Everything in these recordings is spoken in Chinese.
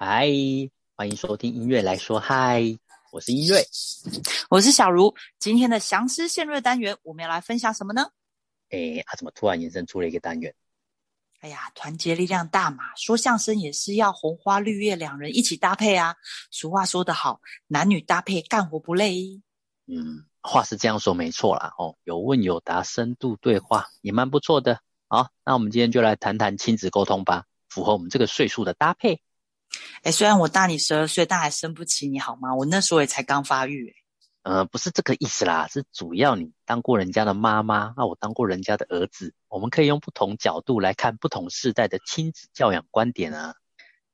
嗨，欢迎收听音乐来说嗨，我是音乐，我是小茹。今天的详思现瑞单元，我们要来分享什么呢？哎，他怎么突然延伸出了一个单元？哎呀，团结力量大嘛，说相声也是要红花绿叶两人一起搭配啊。俗话说得好，男女搭配干活不累。嗯，话是这样说没错啦，哦，有问有答，深度对话也蛮不错的。好，那我们今天就来谈谈亲子沟通吧，符合我们这个岁数的搭配。哎，虽然我大你十二岁，但还生不起你好吗？我那时候也才刚发育。呃，不是这个意思啦，是主要你当过人家的妈妈，那我当过人家的儿子，我们可以用不同角度来看不同世代的亲子教养观点啊。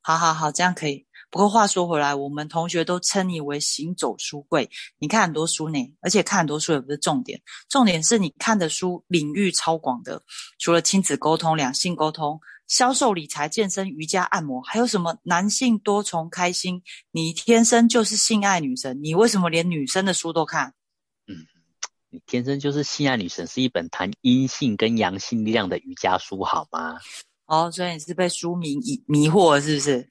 好好好，这样可以。不过话说回来，我们同学都称你为行走书柜，你看很多书呢，而且看很多书也不是重点，重点是你看的书领域超广的，除了亲子沟通、两性沟通。销售、理财、健身、瑜伽、按摩，还有什么男性多重开心？你天生就是性爱女神，你为什么连女生的书都看？嗯，你天生就是性爱女神，是一本谈阴性跟阳性力量的瑜伽书，好吗？哦，所以你是被书名迷迷惑，是不是？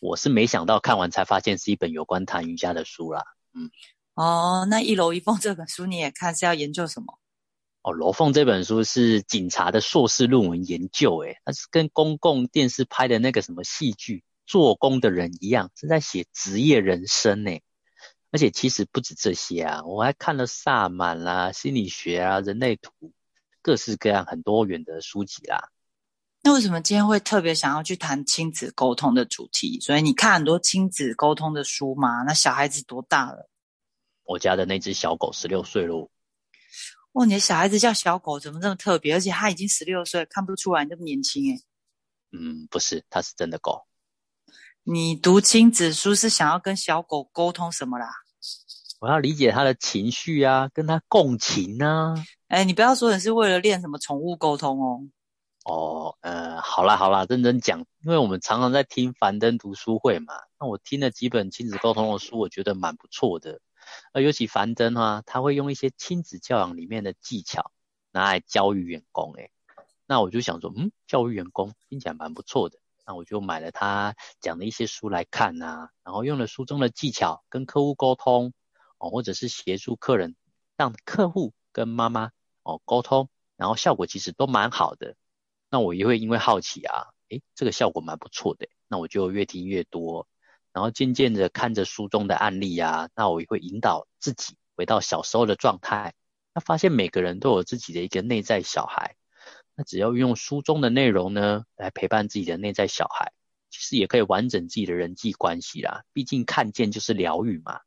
我是没想到看完才发现是一本有关谈瑜伽的书啦。嗯，哦，那一楼一凤这本书你也看，是要研究什么？哦，罗凤这本书是警察的硕士论文研究，诶，它是跟公共电视拍的那个什么戏剧《做工的人》一样，是在写职业人生呢。而且其实不止这些啊，我还看了萨满啦、心理学啊、人类图，各式各样很多元的书籍啦。那为什么今天会特别想要去谈亲子沟通的主题？所以你看很多亲子沟通的书吗？那小孩子多大了？我家的那只小狗十六岁喽。哦，你的小孩子叫小狗，怎么这么特别？而且他已经十六岁，看不出来那么年轻诶。嗯，不是，他是真的狗。你读亲子书是想要跟小狗沟通什么啦？我要理解他的情绪啊，跟他共情啊。哎，你不要说你是为了练什么宠物沟通哦。哦，呃，好啦好啦，认真讲，因为我们常常在听樊登读书会嘛，那我听了几本亲子沟通的书，我觉得蛮不错的。而尤其樊登啊，他会用一些亲子教养里面的技巧拿来教育员工。诶，那我就想说，嗯，教育员工听起来蛮不错的。那我就买了他讲的一些书来看啊，然后用了书中的技巧跟客户沟通哦，或者是协助客人让客户跟妈妈哦沟通，然后效果其实都蛮好的。那我也会因为好奇啊，诶，这个效果蛮不错的，那我就越听越多。然后渐渐的看着书中的案例啊，那我也会引导自己回到小时候的状态。那发现每个人都有自己的一个内在小孩，那只要用书中的内容呢，来陪伴自己的内在小孩，其实也可以完整自己的人际关系啦。毕竟看见就是疗愈嘛。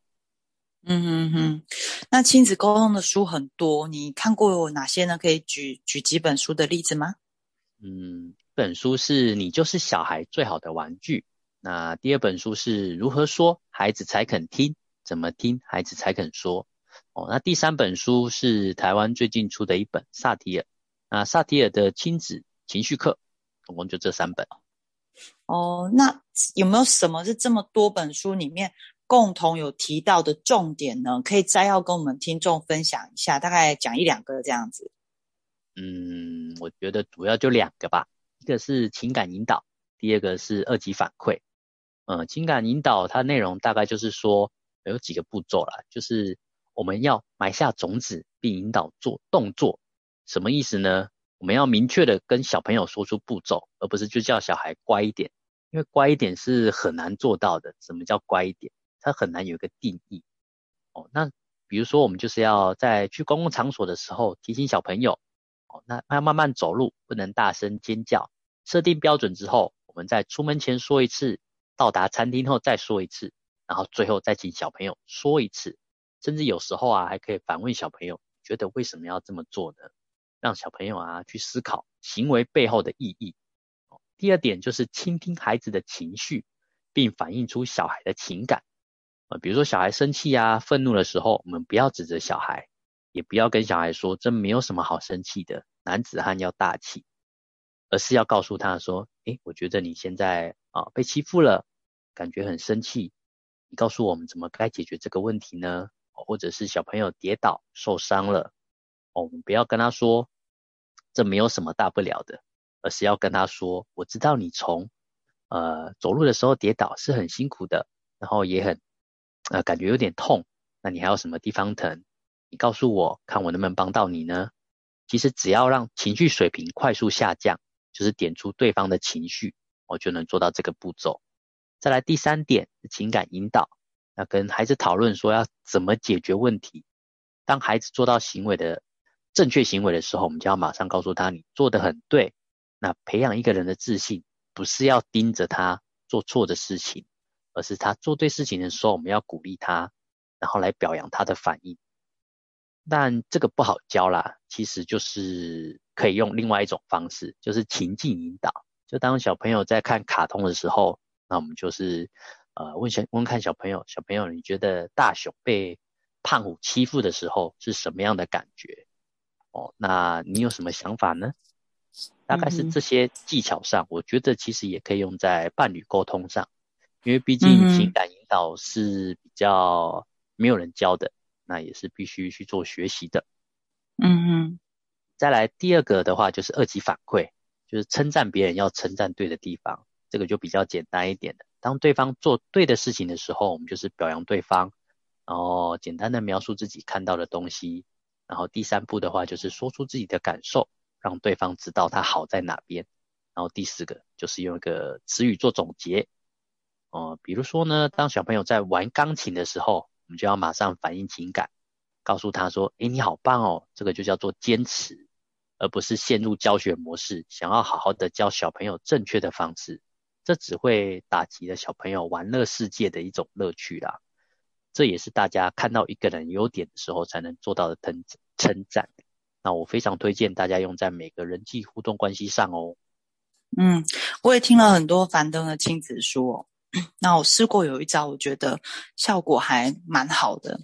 嗯哼哼，那亲子沟通的书很多，你看过哪些呢？可以举举几本书的例子吗？嗯，本书是你就是小孩最好的玩具。那第二本书是如何说孩子才肯听，怎么听孩子才肯说。哦，那第三本书是台湾最近出的一本萨提尔，那萨提尔的亲子情绪课，总共就这三本。哦，那有没有什么是这么多本书里面共同有提到的重点呢？可以摘要跟我们听众分享一下，大概讲一两个这样子。嗯，我觉得主要就两个吧，一个是情感引导，第二个是二级反馈。嗯，情感引导它内容大概就是说有几个步骤啦，就是我们要埋下种子并引导做动作，什么意思呢？我们要明确的跟小朋友说出步骤，而不是就叫小孩乖一点，因为乖一点是很难做到的。什么叫乖一点？它很难有一个定义。哦，那比如说我们就是要在去公共场所的时候提醒小朋友，那要慢慢走路，不能大声尖叫。设定标准之后，我们在出门前说一次。到达餐厅后再说一次，然后最后再请小朋友说一次，甚至有时候啊还可以反问小朋友，觉得为什么要这么做呢？让小朋友啊去思考行为背后的意义。第二点就是倾听孩子的情绪，并反映出小孩的情感。啊，比如说小孩生气啊、愤怒的时候，我们不要指责小孩，也不要跟小孩说这没有什么好生气的，男子汉要大气，而是要告诉他说，诶，我觉得你现在。啊，被欺负了，感觉很生气。你告诉我们怎么该解决这个问题呢？或者是小朋友跌倒受伤了，哦，我们不要跟他说这没有什么大不了的，而是要跟他说，我知道你从呃走路的时候跌倒是很辛苦的，然后也很呃感觉有点痛，那你还有什么地方疼？你告诉我，看我能不能帮到你呢？其实只要让情绪水平快速下降，就是点出对方的情绪，我就能做到这个步骤。再来第三点情感引导，要跟孩子讨论说要怎么解决问题。当孩子做到行为的正确行为的时候，我们就要马上告诉他你做的很对。那培养一个人的自信，不是要盯着他做错的事情，而是他做对事情的时候，我们要鼓励他，然后来表扬他的反应。但这个不好教啦，其实就是可以用另外一种方式，就是情境引导。就当小朋友在看卡通的时候，那我们就是呃问小问看小朋友，小朋友你觉得大熊被胖虎欺负的时候是什么样的感觉？哦，那你有什么想法呢？大概是这些技巧上，我觉得其实也可以用在伴侣沟通上，因为毕竟情感引导是比较没有人教的。那也是必须去做学习的，嗯嗯。再来第二个的话就是二级反馈，就是称赞别人要称赞对的地方，这个就比较简单一点的。当对方做对的事情的时候，我们就是表扬对方，然后简单的描述自己看到的东西，然后第三步的话就是说出自己的感受，让对方知道他好在哪边。然后第四个就是用一个词语做总结，哦，比如说呢，当小朋友在玩钢琴的时候。就要马上反映情感，告诉他说：“诶，你好棒哦！”这个就叫做坚持，而不是陷入教学模式，想要好好的教小朋友正确的方式，这只会打击了小朋友玩乐世界的一种乐趣啦。这也是大家看到一个人优点的时候才能做到的称称赞。那我非常推荐大家用在每个人际互动关系上哦。嗯，我也听了很多樊登的亲子书哦。那我试过有一招，我觉得效果还蛮好的，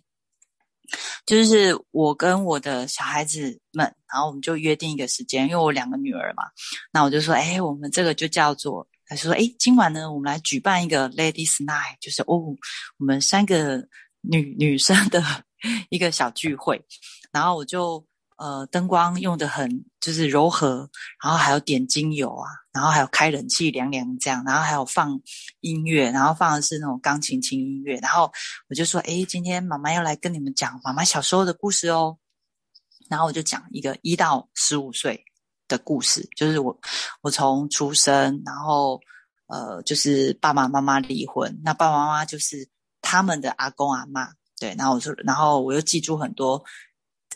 就是我跟我的小孩子们，然后我们就约定一个时间，因为我两个女儿嘛，那我就说，哎，我们这个就叫做，他说，哎，今晚呢，我们来举办一个 Ladies Night，就是哦，我们三个女女生的 一个小聚会，然后我就。呃，灯光用的很就是柔和，然后还有点精油啊，然后还有开冷气凉凉这样，然后还有放音乐，然后放的是那种钢琴轻音乐，然后我就说，诶，今天妈妈要来跟你们讲妈妈小时候的故事哦，然后我就讲一个一到十五岁的故事，就是我我从出生，然后呃，就是爸爸妈妈离婚，那爸爸妈妈就是他们的阿公阿妈，对，然后我说，然后我又记住很多。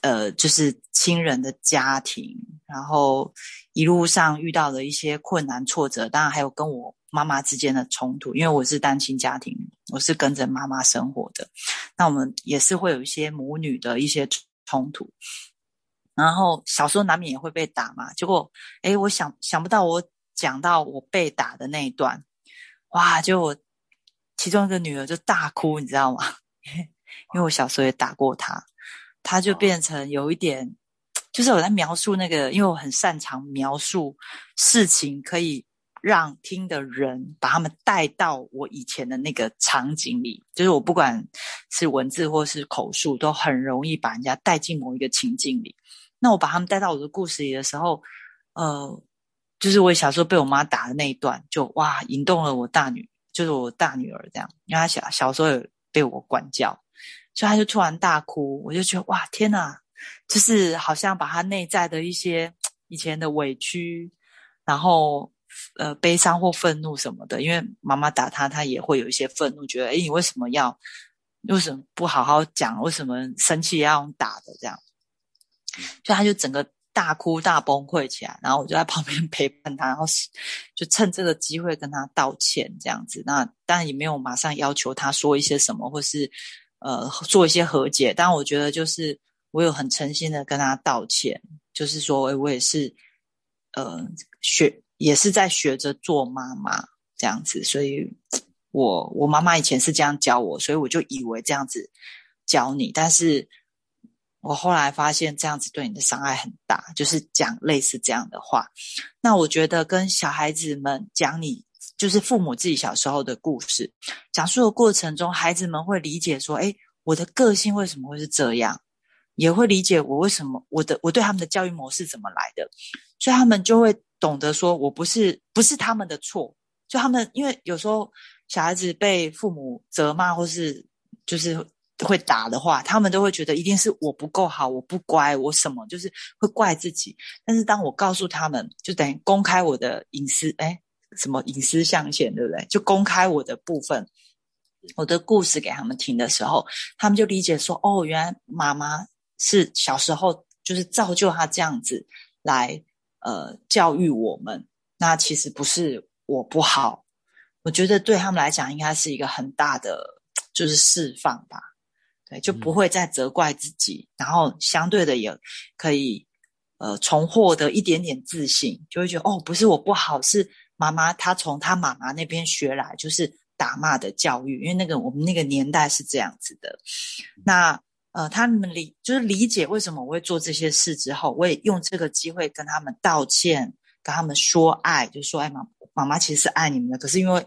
呃，就是亲人的家庭，然后一路上遇到的一些困难挫折，当然还有跟我妈妈之间的冲突，因为我是单亲家庭，我是跟着妈妈生活的，那我们也是会有一些母女的一些冲突，然后小时候难免也会被打嘛，结果，诶我想想不到我讲到我被打的那一段，哇，就我其中一个女儿就大哭，你知道吗？因为我小时候也打过她。他就变成有一点，就是我在描述那个，因为我很擅长描述事情，可以让听的人把他们带到我以前的那个场景里。就是我不管是文字或是口述，都很容易把人家带进某一个情境里。那我把他们带到我的故事里的时候，呃，就是我小时候被我妈打的那一段，就哇，引动了我大女，就是我大女儿这样，因为她小小时候有被我管教。所以他就突然大哭，我就觉得哇天哪，就是好像把他内在的一些以前的委屈，然后呃悲伤或愤怒什么的，因为妈妈打他，他也会有一些愤怒，觉得哎你为什么要为什么不好好讲，为什么生气要用打的这样，所以他就整个大哭大崩溃起来，然后我就在旁边 陪伴他，然后就趁这个机会跟他道歉这样子，那当然也没有马上要求他说一些什么或是。呃，做一些和解，但我觉得就是我有很诚心的跟他道歉，就是说我也是，呃，学也是在学着做妈妈这样子，所以我我妈妈以前是这样教我，所以我就以为这样子教你，但是我后来发现这样子对你的伤害很大，就是讲类似这样的话，那我觉得跟小孩子们讲你。就是父母自己小时候的故事，讲述的过程中，孩子们会理解说：“哎，我的个性为什么会是这样？”也会理解我为什么我的我对他们的教育模式怎么来的，所以他们就会懂得说：“我不是不是他们的错，就他们因为有时候小孩子被父母责骂或是就是会打的话，他们都会觉得一定是我不够好，我不乖，我什么就是会怪自己。但是当我告诉他们，就等于公开我的隐私，哎，什么隐私象限，对不对？就公开我的部分。我的故事给他们听的时候，他们就理解说：“哦，原来妈妈是小时候就是造就他这样子来呃教育我们。那其实不是我不好，我觉得对他们来讲应该是一个很大的就是释放吧。对，就不会再责怪自己，然后相对的也可以呃重获得一点点自信，就会觉得哦，不是我不好，是妈妈她从她妈妈那边学来，就是。”打骂的教育，因为那个我们那个年代是这样子的。那呃，他们理就是理解为什么我会做这些事之后，我也用这个机会跟他们道歉，跟他们说爱，就说哎妈妈妈其实是爱你们的。可是因为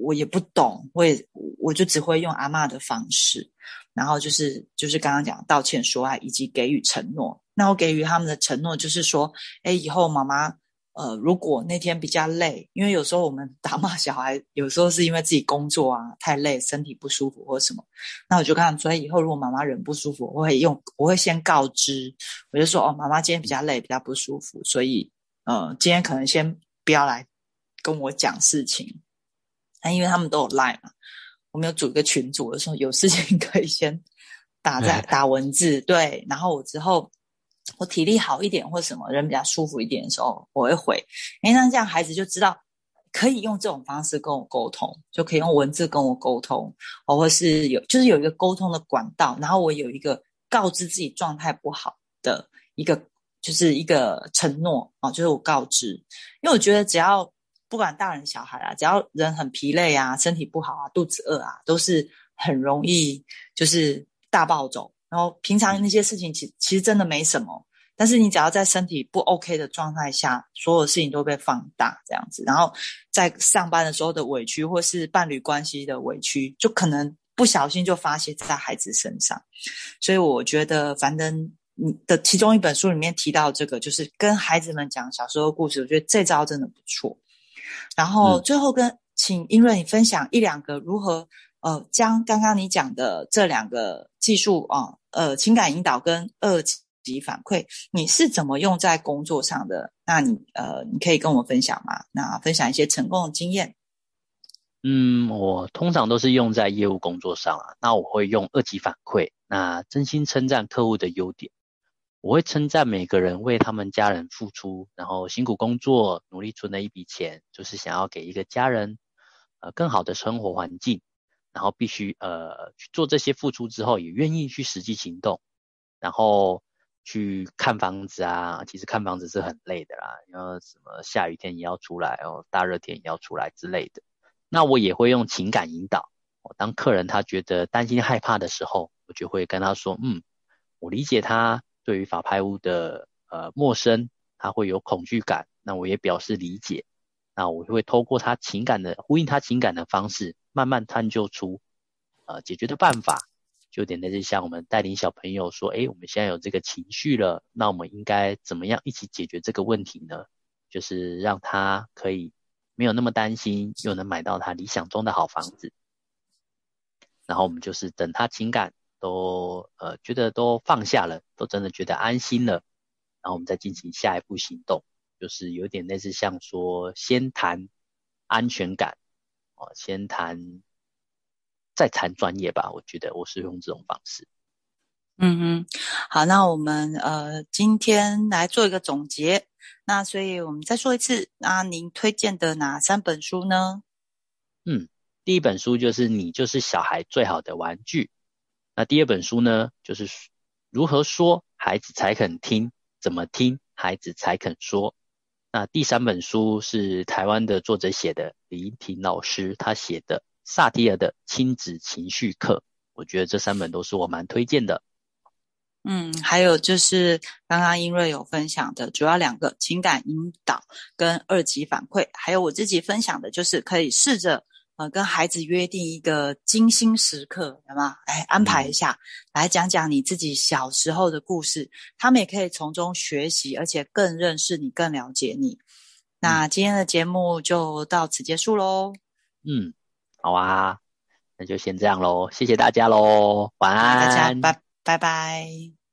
我也不懂，我也我就只会用阿妈的方式，然后就是就是刚刚讲道歉说爱以及给予承诺。那我给予他们的承诺就是说，哎，以后妈妈。呃，如果那天比较累，因为有时候我们打骂小孩，有时候是因为自己工作啊太累，身体不舒服或什么，那我就看，所以以后如果妈妈人不舒服，我会用，我会先告知，我就说哦，妈妈今天比较累，比较不舒服，所以呃，今天可能先不要来跟我讲事情。那因为他们都有 line 嘛，我们有组一个群组的时候，有事情 可以先打在打文字，对，然后我之后。我体力好一点或什么人比较舒服一点的时候，我会回。哎，那这样孩子就知道可以用这种方式跟我沟通，就可以用文字跟我沟通，或者是有就是有一个沟通的管道。然后我有一个告知自己状态不好的一个就是一个承诺哦，就是我告知，因为我觉得只要不管大人小孩啊，只要人很疲累啊，身体不好啊，肚子饿啊，都是很容易就是大暴走。然后平常那些事情，其其实真的没什么。但是你只要在身体不 OK 的状态下，所有事情都被放大这样子。然后在上班的时候的委屈，或是伴侣关系的委屈，就可能不小心就发泄在孩子身上。所以我觉得，反正你的其中一本书里面提到这个，就是跟孩子们讲小时候故事，我觉得这招真的不错。然后最后跟请英瑞你分享一两个如何。呃，将刚刚你讲的这两个技术啊，呃，呃情感引导跟二级反馈，你是怎么用在工作上的？那你呃，你可以跟我分享吗？那分享一些成功的经验。嗯，我通常都是用在业务工作上啊。那我会用二级反馈，那真心称赞客户的优点。我会称赞每个人为他们家人付出，然后辛苦工作，努力存了一笔钱，就是想要给一个家人呃更好的生活环境。然后必须呃去做这些付出之后，也愿意去实际行动，然后去看房子啊。其实看房子是很累的啦，然后什么下雨天也要出来哦，大热天也要出来之类的。那我也会用情感引导。当客人他觉得担心害怕的时候，我就会跟他说：嗯，我理解他对于法拍屋的呃陌生，他会有恐惧感。那我也表示理解。那我会透过他情感的呼应他情感的方式。慢慢探究出，呃，解决的办法，就有点类似像我们带领小朋友说，哎，我们现在有这个情绪了，那我们应该怎么样一起解决这个问题呢？就是让他可以没有那么担心，又能买到他理想中的好房子。然后我们就是等他情感都呃觉得都放下了，都真的觉得安心了，然后我们再进行下一步行动，就是有点类似像说先谈安全感。哦，先谈，再谈专业吧。我觉得我是用这种方式。嗯嗯，好，那我们呃今天来做一个总结。那所以我们再说一次，那您推荐的哪三本书呢？嗯，第一本书就是你就是小孩最好的玩具。那第二本书呢，就是如何说孩子才肯听，怎么听孩子才肯说。那第三本书是台湾的作者写的，李英婷老师他写的萨提尔的亲子情绪课，我觉得这三本都是我蛮推荐的。嗯，还有就是刚刚英瑞有分享的，主要两个情感引导跟二级反馈，还有我自己分享的就是可以试着。呃，跟孩子约定一个精心时刻，好吗？哎，安排一下，来讲讲你自己小时候的故事，他们也可以从中学习，而且更认识你，更了解你。那今天的节目就到此结束喽。嗯，好啊，那就先这样喽，谢谢大家喽，晚安，大家拜拜拜。